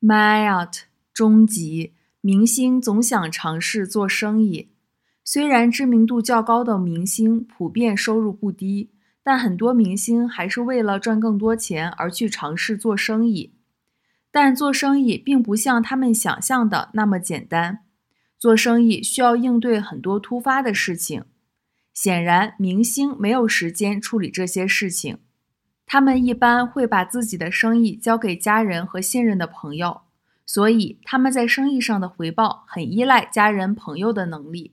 My out，终极明星总想尝试做生意。虽然知名度较高的明星普遍收入不低，但很多明星还是为了赚更多钱而去尝试做生意。但做生意并不像他们想象的那么简单，做生意需要应对很多突发的事情。显然，明星没有时间处理这些事情。他们一般会把自己的生意交给家人和信任的朋友，所以他们在生意上的回报很依赖家人朋友的能力。